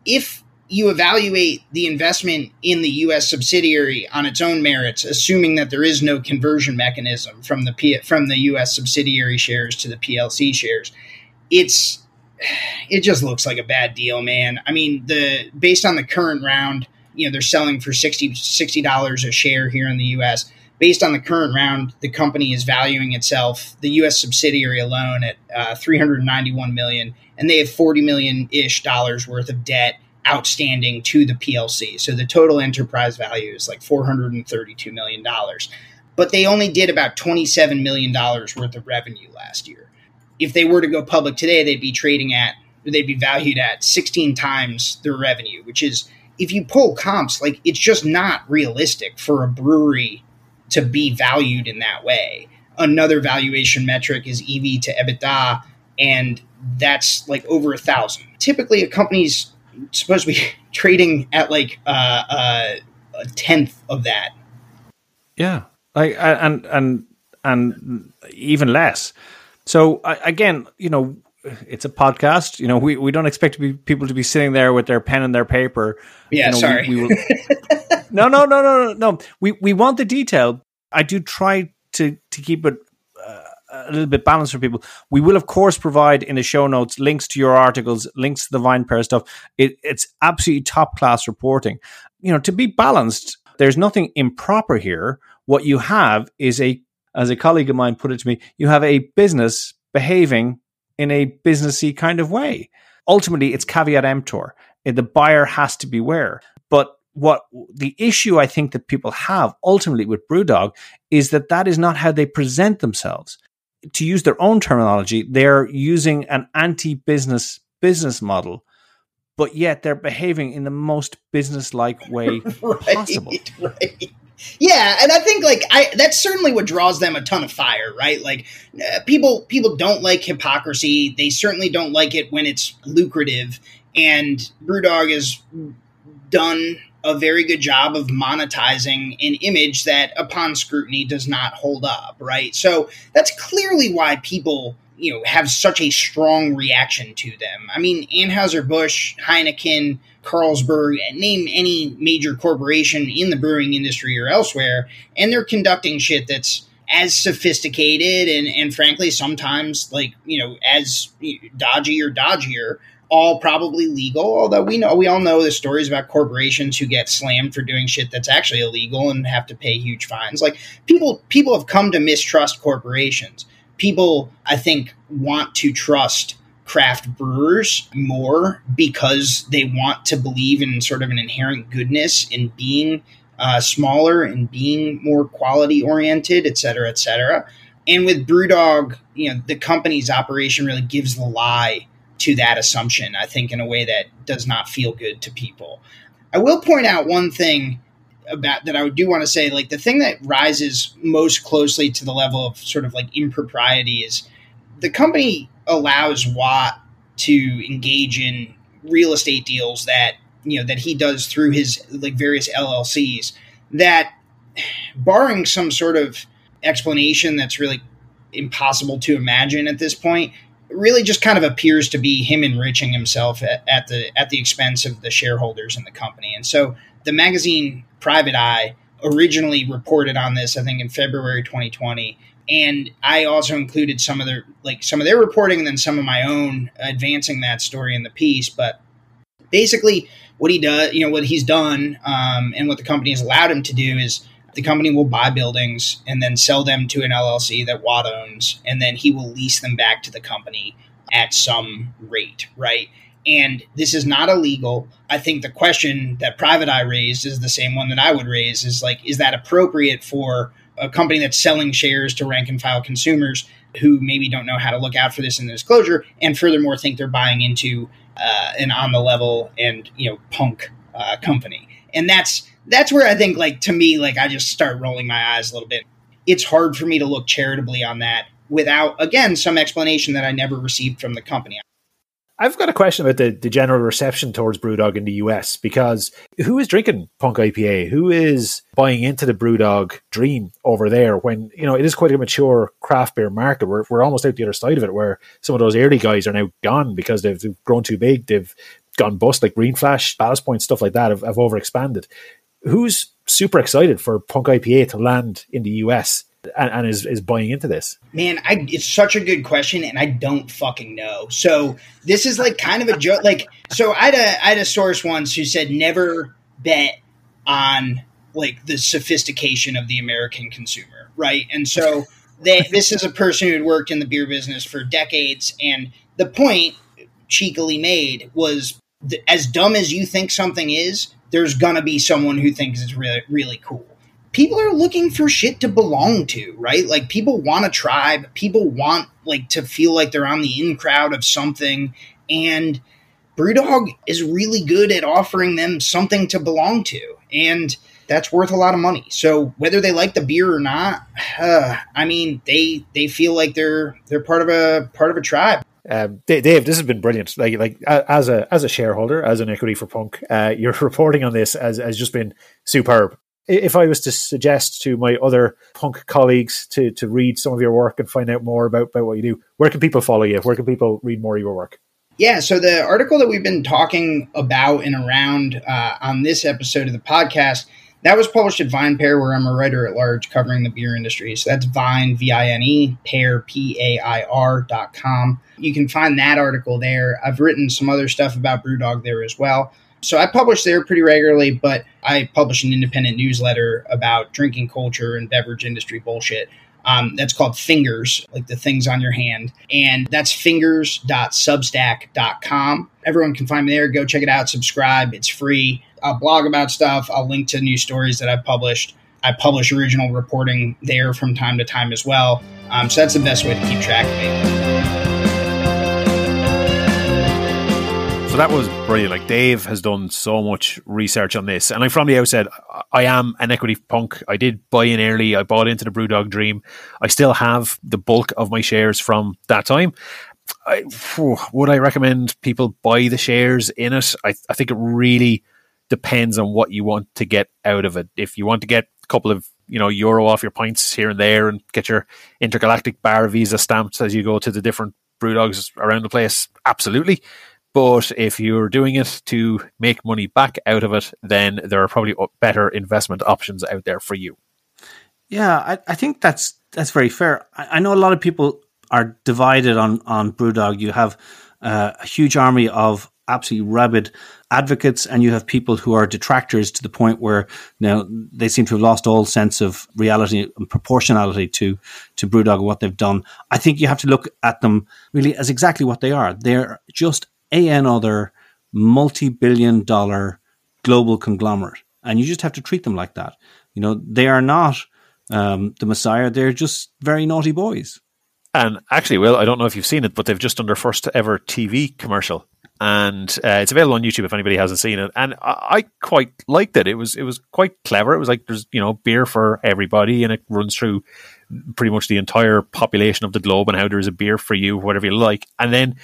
if you evaluate the investment in the U.S. subsidiary on its own merits, assuming that there is no conversion mechanism from the P- from the U.S. subsidiary shares to the PLC shares. It's it just looks like a bad deal, man. I mean, the based on the current round, you know, they're selling for 60 dollars a share here in the U.S. Based on the current round, the company is valuing itself, the U.S. subsidiary alone, at uh, 391 million, and they have 40 million ish dollars worth of debt outstanding to the PLC. So the total enterprise value is like $432 million. But they only did about $27 million worth of revenue last year. If they were to go public today, they'd be trading at, they'd be valued at 16 times their revenue, which is, if you pull comps, like it's just not realistic for a brewery to be valued in that way. Another valuation metric is EV to EBITDA, and that's like over a thousand. Typically, a company's supposed to be trading at like uh, uh, a tenth of that. Yeah, like and and and even less. So again, you know, it's a podcast. You know, we, we don't expect to be people to be sitting there with their pen and their paper. Yeah, you know, sorry. We, we will, no, no, no, no, no, no. We we want the detail. I do try to to keep it uh, a little bit balanced for people. We will, of course, provide in the show notes links to your articles, links to the Vine Pair stuff. It, it's absolutely top class reporting. You know, to be balanced, there's nothing improper here. What you have is a, as a colleague of mine put it to me, you have a business behaving in a businessy kind of way. Ultimately, it's caveat emptor. The buyer has to beware. But what the issue I think that people have ultimately with Brewdog is that that is not how they present themselves to use their own terminology, they're using an anti-business business model, but yet they're behaving in the most business-like way right, possible. Right. Yeah, and I think like I that's certainly what draws them a ton of fire, right? Like uh, people people don't like hypocrisy. They certainly don't like it when it's lucrative. And BrewDog has done a very good job of monetizing an image that upon scrutiny does not hold up, right? So that's clearly why people you know have such a strong reaction to them. I mean, Anheuser Busch, Heineken, Carlsberg, name any major corporation in the brewing industry or elsewhere, and they're conducting shit that's as sophisticated and, and frankly sometimes like you know as dodgy or dodgier all probably legal although we know we all know the stories about corporations who get slammed for doing shit that's actually illegal and have to pay huge fines. Like people people have come to mistrust corporations. People i think want to trust craft brewers more because they want to believe in sort of an inherent goodness in being uh, smaller and being more quality oriented, et cetera, et cetera. And with BrewDog, you know, the company's operation really gives the lie to that assumption, I think, in a way that does not feel good to people. I will point out one thing about that I do want to say, like the thing that rises most closely to the level of sort of like impropriety is the company allows Watt to engage in real estate deals that you know that he does through his like various LLCs that barring some sort of explanation that's really impossible to imagine at this point really just kind of appears to be him enriching himself at, at, the at the expense of the shareholders in the company. And so the magazine private eye originally reported on this i think in february 2020 and i also included some of their like some of their reporting and then some of my own advancing that story in the piece but basically what he does, you know, what he's done, um, and what the company has allowed him to do is the company will buy buildings and then sell them to an LLC that Watt owns, and then he will lease them back to the company at some rate, right? And this is not illegal. I think the question that Private Eye raised is the same one that I would raise is like, is that appropriate for a company that's selling shares to rank and file consumers who maybe don't know how to look out for this in the disclosure and furthermore think they're buying into uh, an on the level and you know punk uh, company, and that's that's where I think like to me like I just start rolling my eyes a little bit. It's hard for me to look charitably on that without again some explanation that I never received from the company. I've got a question about the, the general reception towards Brewdog in the US because who is drinking Punk IPA? Who is buying into the Brewdog dream over there when, you know, it is quite a mature craft beer market. We're, we're almost out the other side of it where some of those early guys are now gone because they've, grown too big. They've gone bust like Green Flash, Ballast Point, stuff like that have, have overexpanded. Who's super excited for Punk IPA to land in the US? And, and, is, is buying into this? Man, I, it's such a good question, and I don't fucking know. So this is like kind of a joke. Like, so I had a I had a source once who said never bet on like the sophistication of the American consumer, right? And so they, this is a person who had worked in the beer business for decades, and the point cheekily made was as dumb as you think something is, there's gonna be someone who thinks it's really really cool people are looking for shit to belong to, right? Like people want a tribe, people want like to feel like they're on the in crowd of something, and Brewdog is really good at offering them something to belong to, and that's worth a lot of money. So whether they like the beer or not, uh, I mean, they they feel like they're they're part of a part of a tribe. Um, Dave, this has been brilliant. Like, like as a as a shareholder, as an equity for Punk, uh, your reporting on this has, has just been superb if I was to suggest to my other punk colleagues to to read some of your work and find out more about, about what you do, where can people follow you? Where can people read more of your work? Yeah, so the article that we've been talking about and around uh, on this episode of the podcast that was published at Vine Pair, where I'm a writer at large covering the beer industry. So that's Vine, V I N E, pair, P A I R dot com. You can find that article there. I've written some other stuff about Brewdog there as well. So I publish there pretty regularly, but I publish an independent newsletter about drinking culture and beverage industry bullshit. Um, that's called Fingers, like the things on your hand. And that's fingers.substack.com. Everyone can find me there. Go check it out, subscribe. It's free. I'll blog about stuff. I'll link to new stories that I've published. I publish original reporting there from time to time as well. Um, so that's the best way to keep track of me. So that was brilliant. Like Dave has done so much research on this, and like from the outset, I am an equity punk. I did buy in early. I bought into the BrewDog dream. I still have the bulk of my shares from that time. I, would I recommend people buy the shares in it? I, I think it really depends on what you want to get out of it. If you want to get a couple of you know euro off your points here and there and get your intergalactic bar visa stamped as you go to the different brew dogs around the place absolutely but if you're doing it to make money back out of it then there are probably better investment options out there for you yeah i, I think that's that's very fair I, I, know a lot of people are divided on on brewdog you have uh, a huge army of absolutely rabid advocates and you have people who are detractors to the point where now they seem to have lost all sense of reality and proportionality to to Brewdog and what they've done. I think you have to look at them really as exactly what they are. They're just a another multi-billion dollar global conglomerate, and you just have to treat them like that. You know, they are not um, the Messiah; they're just very naughty boys. And actually, Will, I don't know if you've seen it, but they've just done their first ever TV commercial and uh, it's available on YouTube if anybody hasn't seen it. And I, I, quite liked it. It was it was quite clever. It was like there's you know beer for everybody, and it runs through pretty much the entire population of the globe and how there is a beer for you, whatever you like. And then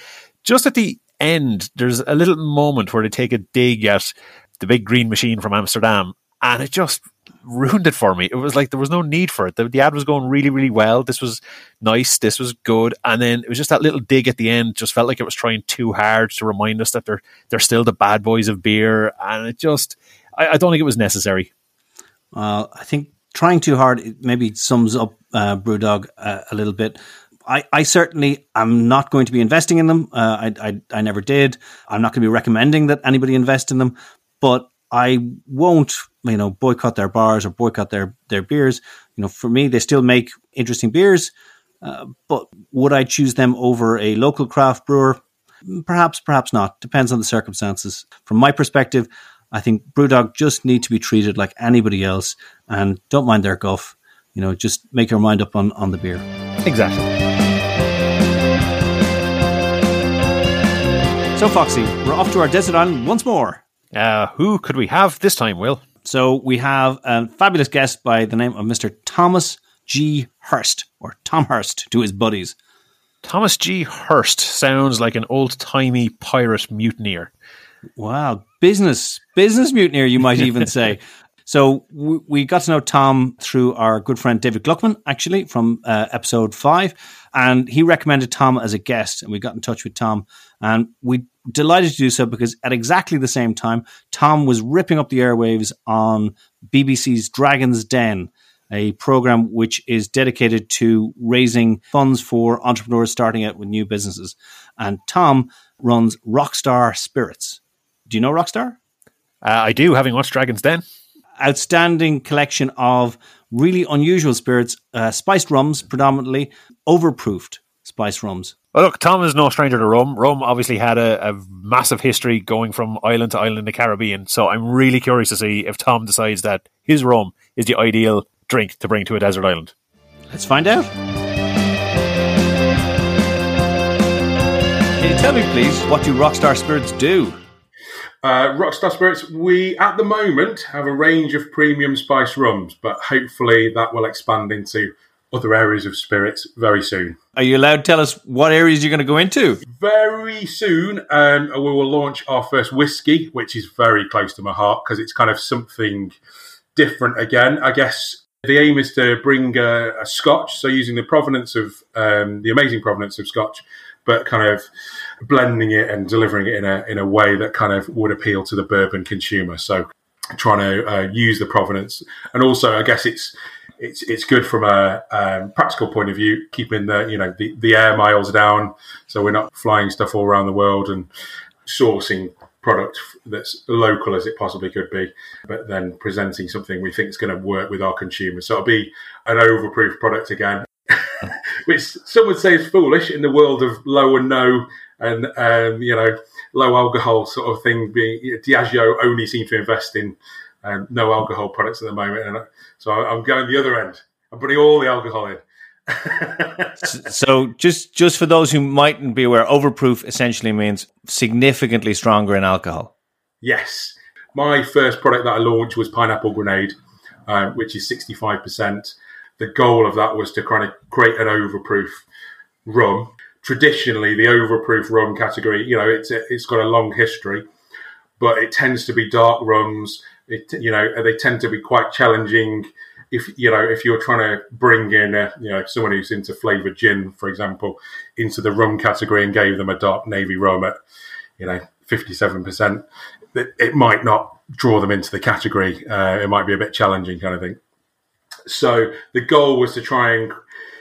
just at the end, there's a little moment where they take a dig at the big green machine from Amsterdam, and it just ruined it for me. It was like there was no need for it. The, the, ad was going really, really well. This was nice. This was good. And then it was just that little dig at the end. Just felt like it was trying too hard to remind us that they're they're still the bad boys of beer. And it just, I, I don't think it was necessary. Uh, I think trying too hard maybe sums up uh, BrewDog uh, a little bit. I, I certainly am not going to be investing in them. Uh, I, I, I never did. I'm not going to be recommending that anybody invest in them. But I won't, you know, boycott their bars or boycott their their beers. You know, for me, they still make interesting beers, uh, but would I choose them over a local craft brewer? Perhaps, perhaps not. Depends on the circumstances. From my perspective, I think BrewDog just need to be treated like anybody else, and don't mind their guff. You know, just make your mind up on on the beer. Exactly. So, Foxy, we're off to our desert island once more. Uh, who could we have this time, Will? So we have a fabulous guest by the name of Mr. Thomas G. Hurst, or Tom Hurst to his buddies. Thomas G. Hurst sounds like an old timey pirate mutineer. Wow, business business mutineer, you might even say. So we, got to know Tom through our good friend David Gluckman, actually from uh, episode five, and he recommended Tom as a guest, and we got in touch with Tom, and we delighted to do so because at exactly the same time, Tom was ripping up the airwaves on BBC's Dragon's Den, a program which is dedicated to raising funds for entrepreneurs starting out with new businesses. And Tom runs Rockstar Spirits. Do you know Rockstar? Uh, I do, having watched Dragon's Den. Outstanding collection of really unusual spirits, uh, spiced rums predominantly, overproofed spiced rums. Well, look, Tom is no stranger to rum. Rum obviously had a, a, massive history going from island to island in the Caribbean. So I'm really curious to see if Tom decides that his rum is the ideal drink to bring to a desert island. Let's find out. Can you tell me, please, what do Rockstar Spirits do? Uh, Rockstar Spirits, we at the moment have a range of premium spice rums, but hopefully that will expand into other areas of spirits very soon. Are you allowed to tell us what areas you're going to go into? Very soon, um, we will launch our first whiskey, which is very close to my heart because it's kind of something different again. I guess the aim is to bring a, a Scotch, so using the provenance of um, the amazing provenance of Scotch, but kind of blending it and delivering it in a in a way that kind of would appeal to the bourbon consumer. So trying to uh, use the provenance, and also I guess it's it's it's good from a um, practical point of view, keeping the you know the, the air miles down, so we're not flying stuff all around the world and sourcing product that's local as it possibly could be, but then presenting something we think is going to work with our consumers. So it'll be an overproof product again, which some would say is foolish in the world of low and no and um, you know low alcohol sort of thing. Being Diageo only seem to invest in um, no alcohol products at the moment, and so I'm going the other end. I'm putting all the alcohol in. so just just for those who mightn't be aware, overproof essentially means significantly stronger in alcohol. Yes, my first product that I launched was pineapple grenade, um, which is 65%. The goal of that was to kind of create an overproof rum. Traditionally, the overproof rum category, you know, it's it's got a long history, but it tends to be dark rums it, you know, they tend to be quite challenging if you know if you're trying to bring in a, you know someone who's into flavored gin, for example, into the rum category and gave them a dark navy rum at you know fifty seven percent, it might not draw them into the category. Uh, it might be a bit challenging, kind of thing. So the goal was to try and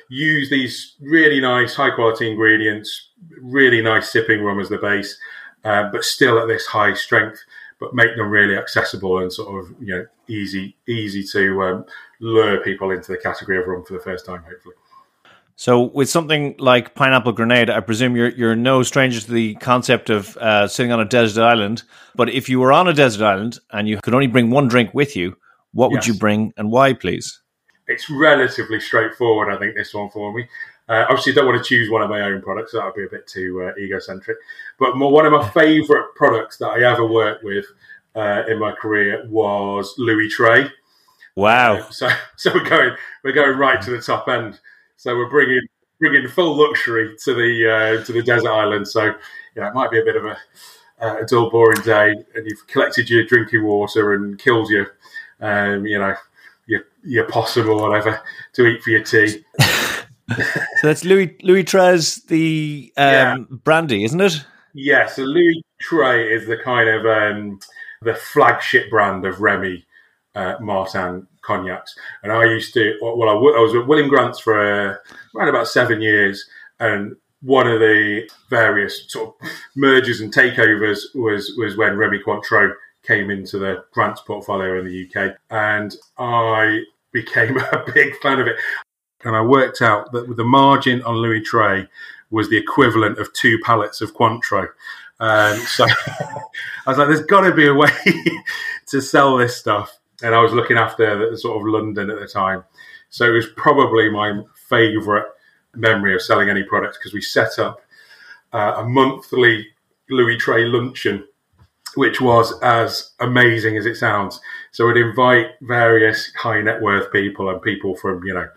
use these really nice, high quality ingredients, really nice sipping rum as the base, uh, but still at this high strength, but make them really accessible and sort of you know easy, easy to um, lure people into the category of rum for the first time, hopefully. So, with something like pineapple grenade, I presume you're you're no stranger to the concept of uh, sitting on a desert island. But if you were on a desert island and you could only bring one drink with you, what would yes. you bring and why, please? It's relatively straightforward. I think this one for me. Uh, obviously, don't want to choose one of my own products. That would be a bit too uh, egocentric. But more, one of my favourite products that I ever worked with uh, in my career was Louis Trey. Wow! Uh, so, so we're going we're going right to the top end. So we're bringing bringing full luxury to the uh, to the desert island. So yeah, it might be a bit of a, uh, a dull, boring day, and you've collected your drinking water and killed your um, you know your your possum or whatever to eat for your tea. so that's Louis Louis Trez, the um, yeah. brandy, isn't it? Yeah. So Louis Trey is the kind of um, the flagship brand of Remy uh, Martin cognacs, and I used to. Well, I, w- I was at William Grant's for uh, around about seven years, and one of the various sort of mergers and takeovers was was when Remy Cointreau came into the Grants portfolio in the UK, and I became a big fan of it. And I worked out that the margin on Louis Trey was the equivalent of two pallets of Cointreau. Um, so I was like, there's got to be a way to sell this stuff. And I was looking after the, sort of London at the time. So it was probably my favourite memory of selling any products because we set up uh, a monthly Louis Trey luncheon which was as amazing as it sounds. So we'd invite various high net worth people and people from, you know,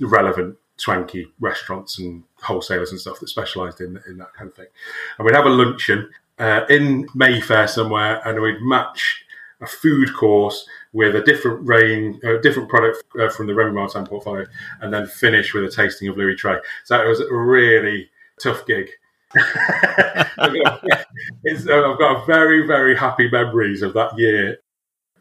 relevant swanky restaurants and wholesalers and stuff that specialised in, in that kind of thing. And we'd have a luncheon uh, in Mayfair somewhere and we'd match a food course with a different range, a different product uh, from the Remy Martin portfolio, and then finish with a tasting of Louis Trey. So it was a really tough gig. I've got very, very happy memories of that year.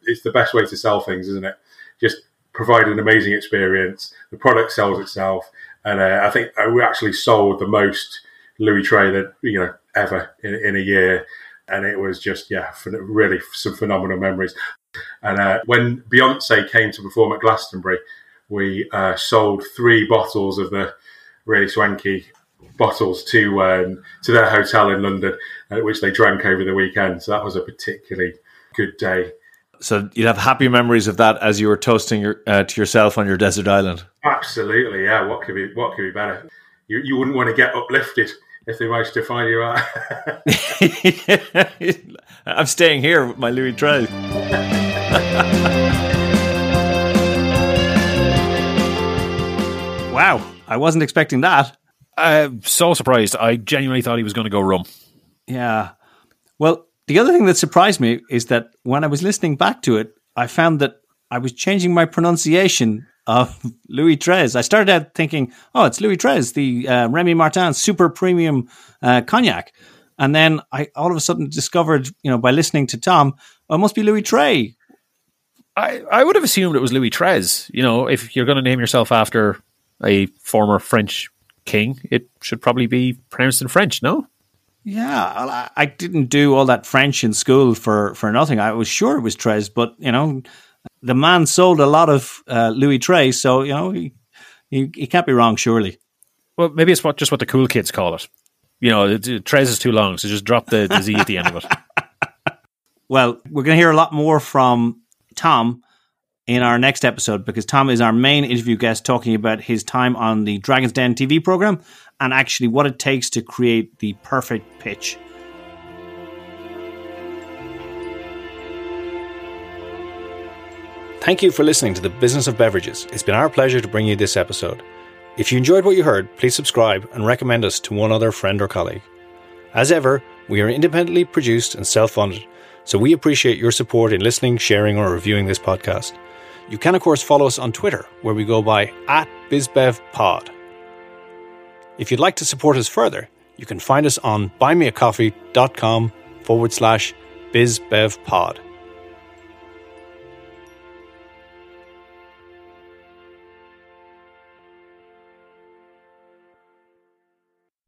It's the best way to sell things, isn't it? Just provide an amazing experience. The product sells itself, and uh, I think uh, we actually sold the most Louis that you know ever in, in a year, and it was just yeah, really some phenomenal memories. And uh, when Beyonce came to perform at Glastonbury, we uh, sold three bottles of the really swanky bottles to um, to their hotel in London, uh, which they drank over the weekend. So that was a particularly good day. So you'd have happy memories of that as you were toasting your, uh, to yourself on your desert island. Absolutely, yeah. What could be what could be better? You you wouldn't want to get uplifted if they managed to find you out. I'm staying here with my Louis Trey. wow, I wasn't expecting that. I'm so surprised. I genuinely thought he was going to go rum. Yeah. Well, the other thing that surprised me is that when I was listening back to it, I found that I was changing my pronunciation of Louis Trez. I started out thinking, oh, it's Louis Trez, the uh, Remy Martin super premium uh, cognac. And then I all of a sudden discovered, you know, by listening to Tom, oh, it must be Louis Trey. I, I would have assumed it was Louis Trez. You know, if you're going to name yourself after a former French king, it should probably be pronounced in French, no? Yeah, I didn't do all that French in school for, for nothing. I was sure it was Trez, but you know, the man sold a lot of uh, Louis Trey, so you know he, he, he can't be wrong, surely. Well, maybe it's what just what the cool kids call it. You know, Trez is too long, so just drop the, the Z at the end of it. Well, we're going to hear a lot more from Tom in our next episode because Tom is our main interview guest talking about his time on the Dragon's Den TV program and actually what it takes to create the perfect pitch. Thank you for listening to the Business of Beverages. It's been our pleasure to bring you this episode. If you enjoyed what you heard, please subscribe and recommend us to one other friend or colleague. As ever, we are independently produced and self funded, so we appreciate your support in listening, sharing, or reviewing this podcast. You can, of course, follow us on Twitter, where we go by at BizBevPod. If you'd like to support us further, you can find us on buymeacoffee.com forward slash BizBevPod.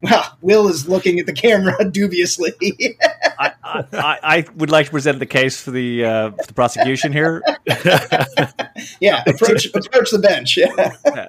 Well, Will is looking at the camera dubiously. I, I, I, would like to present the case for the, uh, for the prosecution here. yeah, approach approach the bench. Yeah.